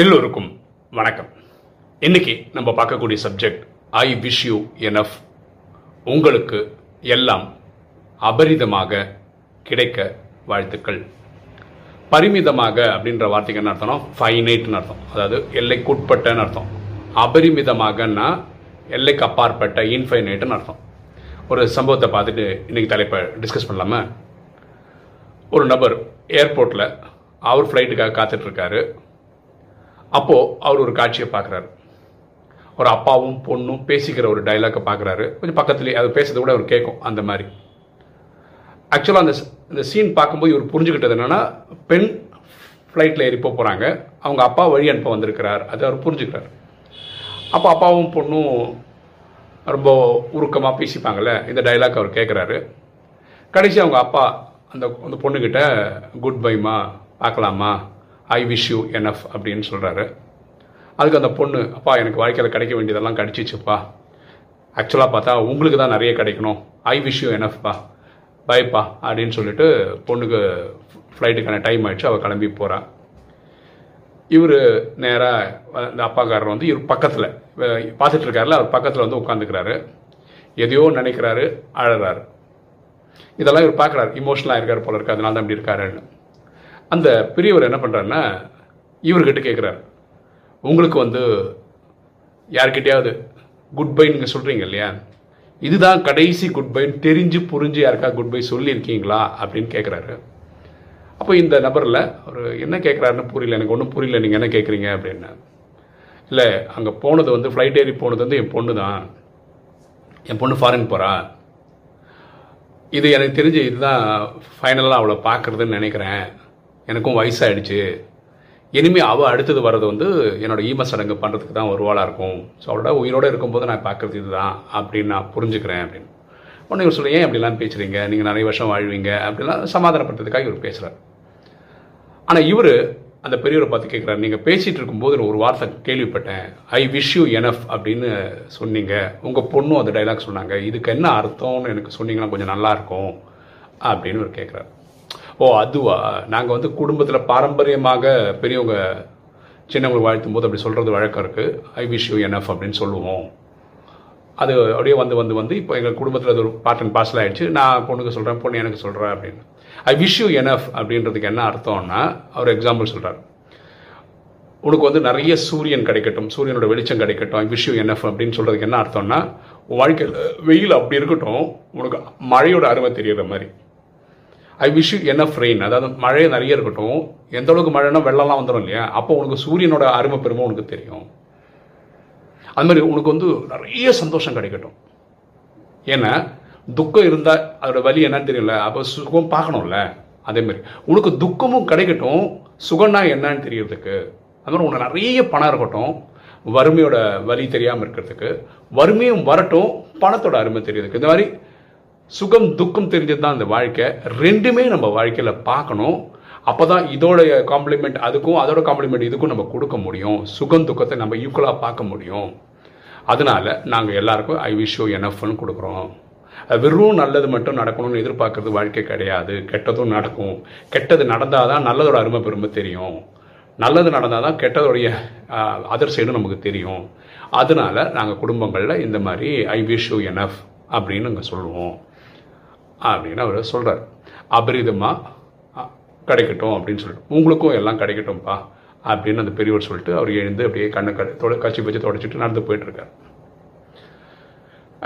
எல்லோருக்கும் வணக்கம். இன்னைக்கு நம்ம பார்க்கக்கூடிய subject I wish you enough உங்களுக்கு எல்லாம் அபரிதமாக கிடைக்க வாழ்த்துக்கள். பரிமிதமாக அப்படின்ற வார்த்தைக்கு என்ன அர்த்தம்னா ஃபைனைட்னு அர்த்தம். அதாவது எல்லைக்குட்பட்டன்னு அர்த்தம். அபரிமிதமாகன்னா எல்லைக்கு அப்பாற்பட்ட இன்ஃபைனைட்னு அர்த்தம். ஒரு சம்பவத்தை பார்த்துட்டு இன்னைக்கு தலைப்பை டிஸ்கஸ் பண்ணலாமா? ஒரு நபர் ஏர்போர்ட்டில் அவர் ஃப்ளைட்டுக்காக காத்துட்ருக்காரு அப்போது அவர் ஒரு காட்சியை பார்க்குறாரு. ஒரு அப்பாவும் பொண்ணும் பேசிக்கிற ஒரு டைலாக்கை பார்க்குறாரு. கொஞ்சம் பக்கத்துலேயே அது பேசுறதை கூட அவர் கேட்கும் அந்த மாதிரி. ஆக்சுவலாக அந்த இந்த சீன் பார்க்கும்போது இவர் புரிஞ்சுக்கிட்டது என்னென்னா பெண் ஃப்ளைட்டில் ஏறி போக போகிறாங்க அவங்க அப்பா வழி அனுப்ப வந்திருக்கிறார். அது அவர் புரிஞ்சுக்கிறார். அப்போ அப்பாவும் பொண்ணும் ரொம்ப உருக்கமாக பேசிப்பாங்கள்ல இந்த டைலாக் அவர் கேட்குறாரு. கடைசி அவங்க அப்பா அந்த அந்த பொண்ணுக்கிட்ட குட் பைமா பார்க்கலாமா? ஐ விஷ் யூ எனஃப் அப்படின்னு சொல்கிறாரு அதுக்கு அந்த பொண்ணு அப்பா எனக்கு வாழ்க்கையில் கிடைக்க வேண்டியதெல்லாம் கிடைச்சிச்சுப்பா. ஆக்சுவலாக பார்த்தா உங்களுக்கு தான் நிறைய கிடைக்கணும். ஐ விஷ் யூ எனஃப்பா பைப்பா அப்படின்னு சொல்லிட்டு பொண்ணுக்கு ஃப்ளைட்டுக்கான டைம் ஆயிடுச்சு. அவள் கிளம்பி போகிறான் இவர் நேராக இந்த அப்பாக்காரர் வந்து இவர் பக்கத்தில் பார்த்துட்டு இருக்காருல அவர் பக்கத்தில் வந்து உட்காந்துக்கிறாரு எதையோ நினைக்கிறாரு அழறாரு. இதெல்லாம் இவர் பார்க்குறாரு. இமோஷனலாக இருக்கார் போல இருக்கு. அதனால தான் இப்படி இருக்காருன்னு. அந்த பெரியவர் என்ன பண்ணுறாருன்னா இவர்கிட்ட கேட்குறாரு உங்களுக்கு வந்து யார்கிட்டையாவது குட் பை நீங்கள் சொல்கிறீங்க இல்லையா? இதுதான் கடைசி குட் பைன்னு தெரிஞ்சு புரிஞ்சு யாருக்கா குட் பை சொல்லியிருக்கீங்களா? அப்படின்னு கேட்குறாரு அப்போ இந்த நபரில் அவர் என்ன கேட்குறாருன்னு புரியல. எனக்கு ஒன்றும் புரியல. நீங்கள் என்ன கேட்குறீங்க அப்படின்னு. இல்லை அங்கே போனது வந்து ஃப்ளைட் ஏறி போனது வந்து என் பொண்ணு தான். என் பொண்ணு ஃபாரின் போகிறா இது எனக்கு தெரிஞ்சு இதுதான் ஃபைனலாக அவளை பார்க்குறதுன்னு நினைக்கிறேன். எனக்கும் வயசாகிடுச்சு இனிமேல் அவள் அடுத்தது வர்றது வந்து என்னோட ஈம சடங்கு பண்ணுறதுக்கு தான் வருவாளாக இருக்கும். ஸோ அவளோட உயிரோடு இருக்கும்போது நான் பார்க்குறது இதுதான் அப்படின்னு நான் புரிஞ்சுக்கிறேன் அப்படின்னு. ஒன்று இவர் சொல்ல ஏன் அப்படிலாம் பேசுகிறீங்க நீங்கள் நிறைய வருஷம் வாழ்வீங்க. அப்படிலாம் சமாதானப்படுறதுக்காக இவர் பேசுகிறார் ஆனால் இவர் அந்த பெரியவரை பார்த்து கேட்குறாரு நீங்கள் பேசிகிட்டு இருக்கும்போது நான் ஒரு வார்த்தை கேள்விப்பட்டேன். ஐ விஷ் யூ எனஃப் அப்படின்னு சொன்னீங்க. உங்கள் பொண்ணும் அந்த டைலாக் சொன்னாங்க. இதுக்கு என்ன அர்த்தம்னு எனக்கு சொன்னீங்கன்னா கொஞ்சம் நல்லாயிருக்கும் அப்படின்னு இவர் கேட்குறாரு ஓ அதுவா? நாங்கள் வந்து குடும்பத்தில் பாரம்பரியமாக பெரியவங்க சின்னவங்களை வாழ்த்தும் போது அப்படி சொல்கிறது வழக்கம் இருக்குது ஐ விஷ் யூ எனஃப் அப்படின்னு சொல்லுவோம். அது அப்படியே வந்து வந்து வந்து இப்போ எங்கள் குடும்பத்தில் அது ஒரு பார்ட் அண்ட் பார்சல் ஆகிடுச்சு நான் பொண்ணுக்கு சொல்கிறேன் பொண்ணு எனக்கு சொல்கிறேன் அப்படின்னு. ஐ விஷ் யூ எனஃப் அப்படின்றதுக்கு என்ன அர்த்தம்னா அவர் எக்ஸாம்பிள் சொல்கிறார் உனக்கு வந்து நிறைய சூரியன் கிடைக்கட்டும் சூரியனோட வெளிச்சம் கிடைக்கட்டும் ஐ விஷ் யூ என்எஃப் அப்படின்னு சொல்கிறதுக்கு என்ன அர்த்தம்னா வாழ்க்கையில் வெயில் அப்படி இருக்கட்டும் உனக்கு மழையோட அருமை தெரியற மாதிரி. I wish you enough rain அதாவது மழை நிறைய இருக்கட்டும் எந்த அளவுக்கு மழைனா வெள்ளம்லாம் வந்துடும் இல்லையா? அப்போ உனக்கு சூரியனோட அருமை பெருமை உனக்கு தெரியும். அது மாதிரி உனக்கு வந்து நிறைய சந்தோஷம் கிடைக்கட்டும். ஏன்னா துக்கம் இருந்தால் அதோட வலி என்னன்னு தெரியல. அப்போ சுகம் பார்க்கணும்ல? அதே மாதிரி. உனக்கு துக்கமும் கிடைக்கட்டும் சுகம்னா என்னன்னு தெரியறதுக்கு. அது மாதிரி உனக்கு நிறைய பணம் இருக்கட்டும் வறுமையோட வலி தெரியாமல் இருக்கிறதுக்கு வறுமையும் வரட்டும் பணத்தோட அருமை தெரியறதுக்கு. இந்த மாதிரி சுகம் துக்கம் தெரிஞ்சது தான் இந்த வாழ்க்கை. ரெண்டுமே நம்ம வாழ்க்கையில் பார்க்கணும். அப்போ தான் இதோட காம்ப்ளிமெண்ட் அதுக்கும் அதோட காம்ப்ளிமெண்ட் இதுக்கும் நம்ம கொடுக்க முடியும். சுகம் துக்கத்தை நம்ம ஈக்குவலாக பார்க்க முடியும். அதனால நாங்கள் எல்லாருக்கும் ஐ விஷ் யூ என்எஃப்னு கொடுக்குறோம். வெறும் நல்லது மட்டும் நடக்கணும்னு எதிர்பார்க்கறது வாழ்க்கை கிடையாது. கெட்டதும் நடக்கும். கெட்டது நடந்தால் தான் நல்லதோட அருமை பெருமை தெரியும். நல்லது நடந்தால் தான் கெட்டதோடைய அதர் சைடும் நமக்கு தெரியும். அதனால நாங்கள் குடும்பங்களில் இந்த மாதிரி ஐ விஷ் யூ எனஃப் அப்படின்னு நாங்கள் சொல்லுவோம். அப்படின்னு அவர் சொல்கிறார் அபரிதமாக கிடைக்கட்டும் அப்படின்னு சொல்லிட்டு. உங்களுக்கும் எல்லாம் கிடைக்கட்டும்ப்பா அப்படின்னு அந்த பெரியவர் சொல்லிட்டு அவர் எழுந்து அப்படியே கண்ணை க தொட கட்சி வச்சு தொடச்சிட்டு நடந்து போயிட்டுருக்கார்.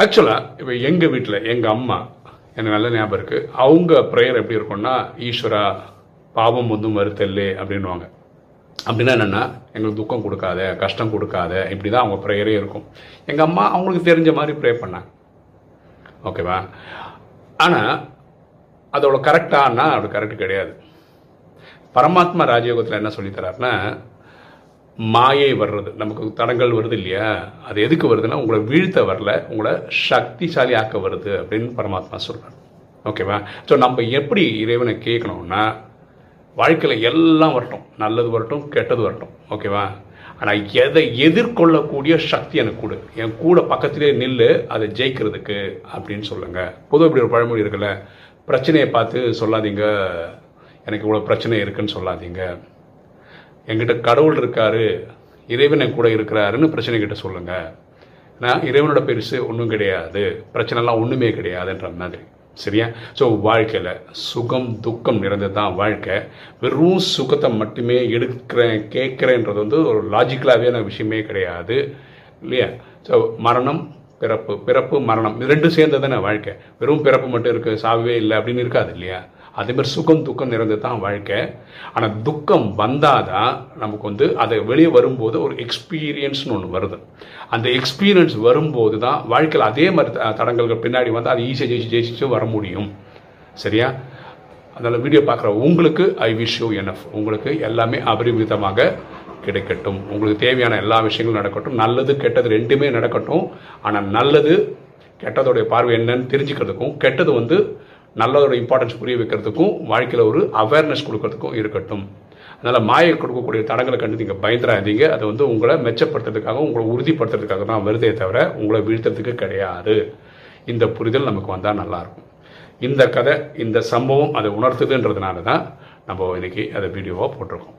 ஆக்சுவலாக இப்போ எங்கள் வீட்டில் எங்கள் அம்மா எனக்கு நல்ல ஞாபகம் இருக்குது அவங்க ப்ரேயர் எப்படி இருக்கும்னா ஈஸ்வரா பாவம் ஒன்றும் வருத்தல்லே அப்படின்வாங்க அப்படின்னா என்னென்னா எங்களுக்கு துக்கம் கொடுக்காத கஷ்டம் கொடுக்காத இப்படி தான் அவங்க ப்ரேயரே இருக்கும். எங்கள் அம்மா அவங்களுக்கு தெரிஞ்ச மாதிரி ப்ரே பண்ணாங்க. ஓகேவா ஆனால் அதோட கரெக்டானா அது கரெக்ட் கிடையாது. பரமாத்மா ராஜயோகத்தில் என்ன சொல்லித்தராருன்னா மாயை வர்றது நமக்கு தடங்கள் வருது இல்லையா? அது எதுக்கு வருதுன்னா உங்களை வீழ்த்த வரல உங்களை சக்திசாலி ஆக்க வருது அப்படின்னு பரமாத்மா சொல்கிறார் ஓகேவா? ஸோ நம்ம எப்படி இறைவனை கேட்கணும்னா வாழ்க்கையில் எல்லாம் வரட்டும். நல்லது வரட்டும் கெட்டது வரட்டும். ஓகேவா? ஆனால் எதை எதிர்கொள்ளக்கூடிய சக்தி எனக்கு கொடு. என் கூட பக்கத்திலே நில்லு அதை ஜெயிக்கிறதுக்கு அப்படின்னு சொல்லுங்கள் பொதுவாக இப்படி ஒரு பழமொழி இருக்குல்ல பிரச்சனையை பார்த்து சொல்லாதீங்க. எனக்கு இவ்வளோ பிரச்சனை இருக்குன்னு சொல்லாதீங்க. என்கிட்ட கடவுள் இருக்காரு இறைவன் என் கூட இருக்கிறாருன்னு பிரச்சனை கிட்ட சொல்லுங்க. நான் இறைவனோட பெருசு ஒன்றும் கிடையாது. பிரச்சனைலாம் ஒன்றுமே கிடையாதுன்ற மாதிரி. சரியா? ஸோ வாழ்க்கையில் சுகம் துக்கம் நிறைந்தது தான் வாழ்க்கை. வெறும் சுகத்தை மட்டுமே எடுக்கிறேன் கேட்குறேன்றது வந்து ஒரு லாஜிக்கலாகவே விஷயமே கிடையாது. இல்லையா? ஸோ மரணம் பிறப்பு பிறப்பு மரணம் இது ரெண்டும் சேர்ந்தது தானே வாழ்க்கை. வெறும் பிறப்பு மட்டும் இருக்குது சாவே இல்லை அப்படின்னு இருக்காது இல்லையா? அதேமாதிரி சுகம் துக்கம் நிறைந்து தான் வாழ்க்கை. ஆனால் துக்கம் வந்தால் தான் நமக்கு வந்து அதை வெளியே வரும்போது ஒரு எக்ஸ்பீரியன்ஸ்னு ஒன்று வருது. அந்த எக்ஸ்பீரியன்ஸ் வரும்போது தான் வாழ்க்கையில் அதே மாதிரி த- தடங்கல்கள் பின்னாடி வந்து அது ஈஸியாக ஜெயிச்சு ஜெயிச்சு வர முடியும். சரியா? அதனால் வீடியோ பார்க்குற உங்களுக்கு ஐ விஷ் யூ என்எஃப் உங்களுக்கு எல்லாமே அபரிமிதமாக கிடைக்கட்டும். உங்களுக்கு தேவையான எல்லா விஷயங்களும் நடக்கட்டும். நல்லது கெட்டது ரெண்டுமே நடக்கட்டும். ஆனால் நல்லது கெட்டதோடைய பார்வை என்னன்னு தெரிஞ்சுக்கிறதுக்கும் கெட்டது வந்து நல்லதோட இம்பார்ட்டன்ஸ் புரிய வைக்கிறதுக்கும் வாழ்க்கையில் ஒரு அவேர்னஸ் கொடுக்கறதுக்கும் இருக்கட்டும். அதனால் மாயை கொடுக்கக்கூடிய தடங்களை கண்டு நீங்கள் பயந்துடாதீங்க. அது வந்து உங்களை மெச்சப்படுத்துறதுக்காக உங்களை உறுதிப்படுத்துறதுக்காக தான் வருதே தவிர உங்களை வீழ்த்துறதுக்கு கிடையாது. இந்த புரிதல் நமக்கு வந்தால் நல்லாயிருக்கும். இந்த கதை இந்த சம்பவம் அதை உணர்த்துதுன்றதுனால தான் நம்ம இன்னைக்கு அதை வீடியோவாக போட்டிருக்கோம்.